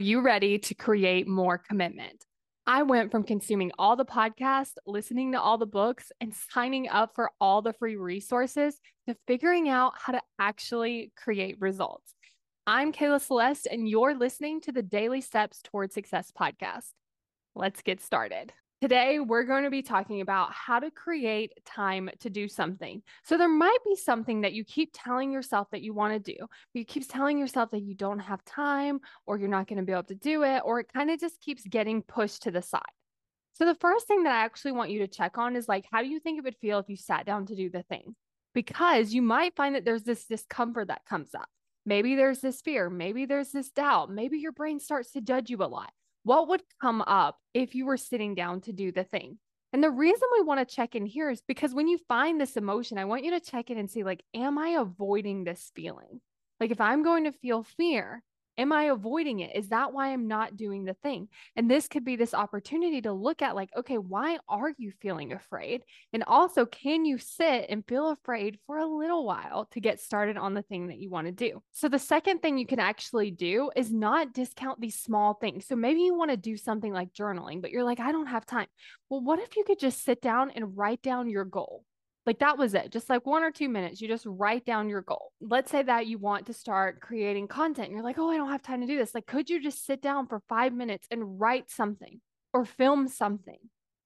you ready to create more commitment? I went from consuming all the podcasts, listening to all the books, and signing up for all the free resources to figuring out how to actually create results. I'm Kayla Celeste, and you're listening to the Daily Steps Toward Success podcast. Let's get started. Today, we're going to be talking about how to create time to do something. So, there might be something that you keep telling yourself that you want to do, but you keep telling yourself that you don't have time or you're not going to be able to do it, or it kind of just keeps getting pushed to the side. So, the first thing that I actually want you to check on is like, how do you think it would feel if you sat down to do the thing? Because you might find that there's this discomfort that comes up. Maybe there's this fear, maybe there's this doubt, maybe your brain starts to judge you a lot what would come up if you were sitting down to do the thing? And the reason we want to check in here is because when you find this emotion, I want you to check in and see, like, am I avoiding this feeling? Like, if I'm going to feel fear, Am I avoiding it? Is that why I'm not doing the thing? And this could be this opportunity to look at, like, okay, why are you feeling afraid? And also, can you sit and feel afraid for a little while to get started on the thing that you want to do? So, the second thing you can actually do is not discount these small things. So, maybe you want to do something like journaling, but you're like, I don't have time. Well, what if you could just sit down and write down your goal? Like that was it. Just like one or two minutes, you just write down your goal. Let's say that you want to start creating content. You're like, oh, I don't have time to do this. Like, could you just sit down for five minutes and write something or film something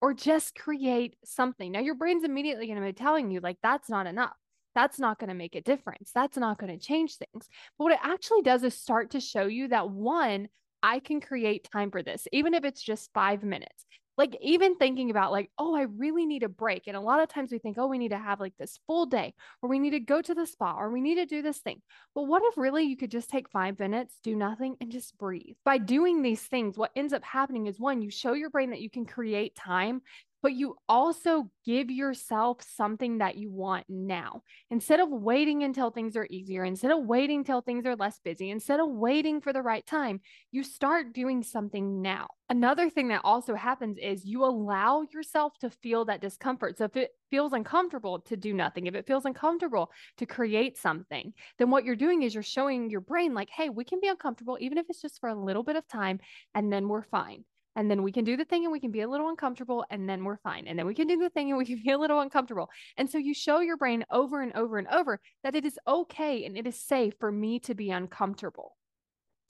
or just create something? Now, your brain's immediately going to be telling you, like, that's not enough. That's not going to make a difference. That's not going to change things. But what it actually does is start to show you that one, I can create time for this, even if it's just five minutes. Like even thinking about like oh i really need a break. And a lot of times we think oh we need to have like this full day or we need to go to the spa or we need to do this thing. But what if really you could just take five minutes do nothing and just breathe? By doing these things what ends up happening is one you show your brain that you can create time but you also give yourself something that you want now. Instead of waiting until things are easier, instead of waiting until things are less busy, instead of waiting for the right time, you start doing something now. Another thing that also happens is you allow yourself to feel that discomfort. So if it feels uncomfortable to do nothing, if it feels uncomfortable to create something, then what you're doing is you're showing your brain, like, hey, we can be uncomfortable, even if it's just for a little bit of time, and then we're fine and then we can do the thing and we can be a little uncomfortable and then we're fine and then we can do the thing and we can be a little uncomfortable. And so you show your brain over and over and over that it is okay and it is safe for me to be uncomfortable.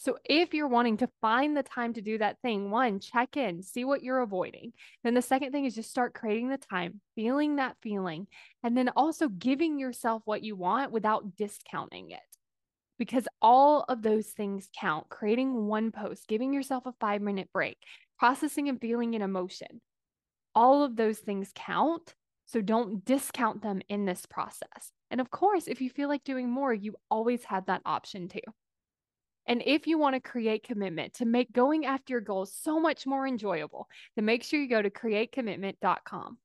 So if you're wanting to find the time to do that thing one check in see what you're avoiding. Then the second thing is just start creating the time feeling that feeling and then also giving yourself what you want without discounting it. Because all of those things count. Creating one post, giving yourself a five minute break, processing and feeling an emotion. All of those things count. So don't discount them in this process. And of course, if you feel like doing more, you always have that option too. And if you want to create commitment to make going after your goals so much more enjoyable, then make sure you go to createcommitment.com.